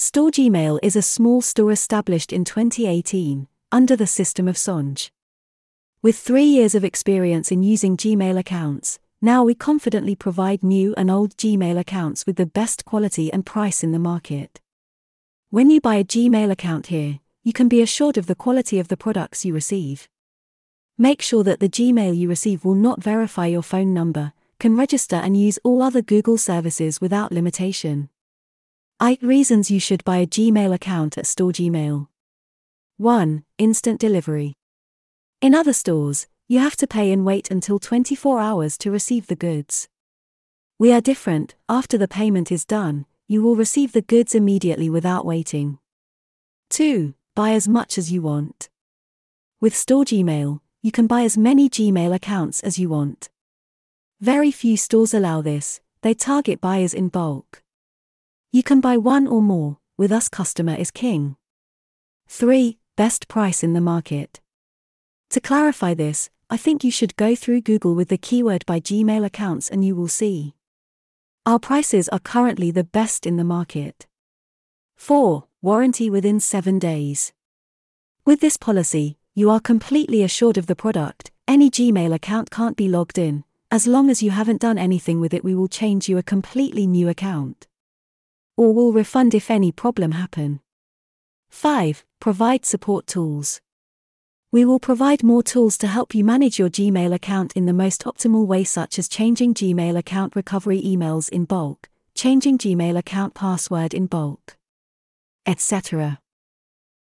Store Gmail is a small store established in 2018 under the system of Sonj. With three years of experience in using Gmail accounts, now we confidently provide new and old Gmail accounts with the best quality and price in the market. When you buy a Gmail account here, you can be assured of the quality of the products you receive. Make sure that the Gmail you receive will not verify your phone number, can register and use all other Google services without limitation. 8 reasons you should buy a Gmail account at Store Gmail. 1. Instant delivery. In other stores, you have to pay and wait until 24 hours to receive the goods. We are different, after the payment is done, you will receive the goods immediately without waiting. 2. Buy as much as you want. With Store Gmail, you can buy as many Gmail accounts as you want. Very few stores allow this, they target buyers in bulk. You can buy one or more, with us customer is king. 3. Best price in the market. To clarify this, I think you should go through Google with the keyword buy Gmail accounts and you will see. Our prices are currently the best in the market. 4. Warranty within 7 days. With this policy, you are completely assured of the product, any Gmail account can't be logged in, as long as you haven't done anything with it, we will change you a completely new account or will refund if any problem happen. 5. Provide support tools. We will provide more tools to help you manage your Gmail account in the most optimal way, such as changing Gmail account recovery emails in bulk, changing Gmail account password in bulk, etc.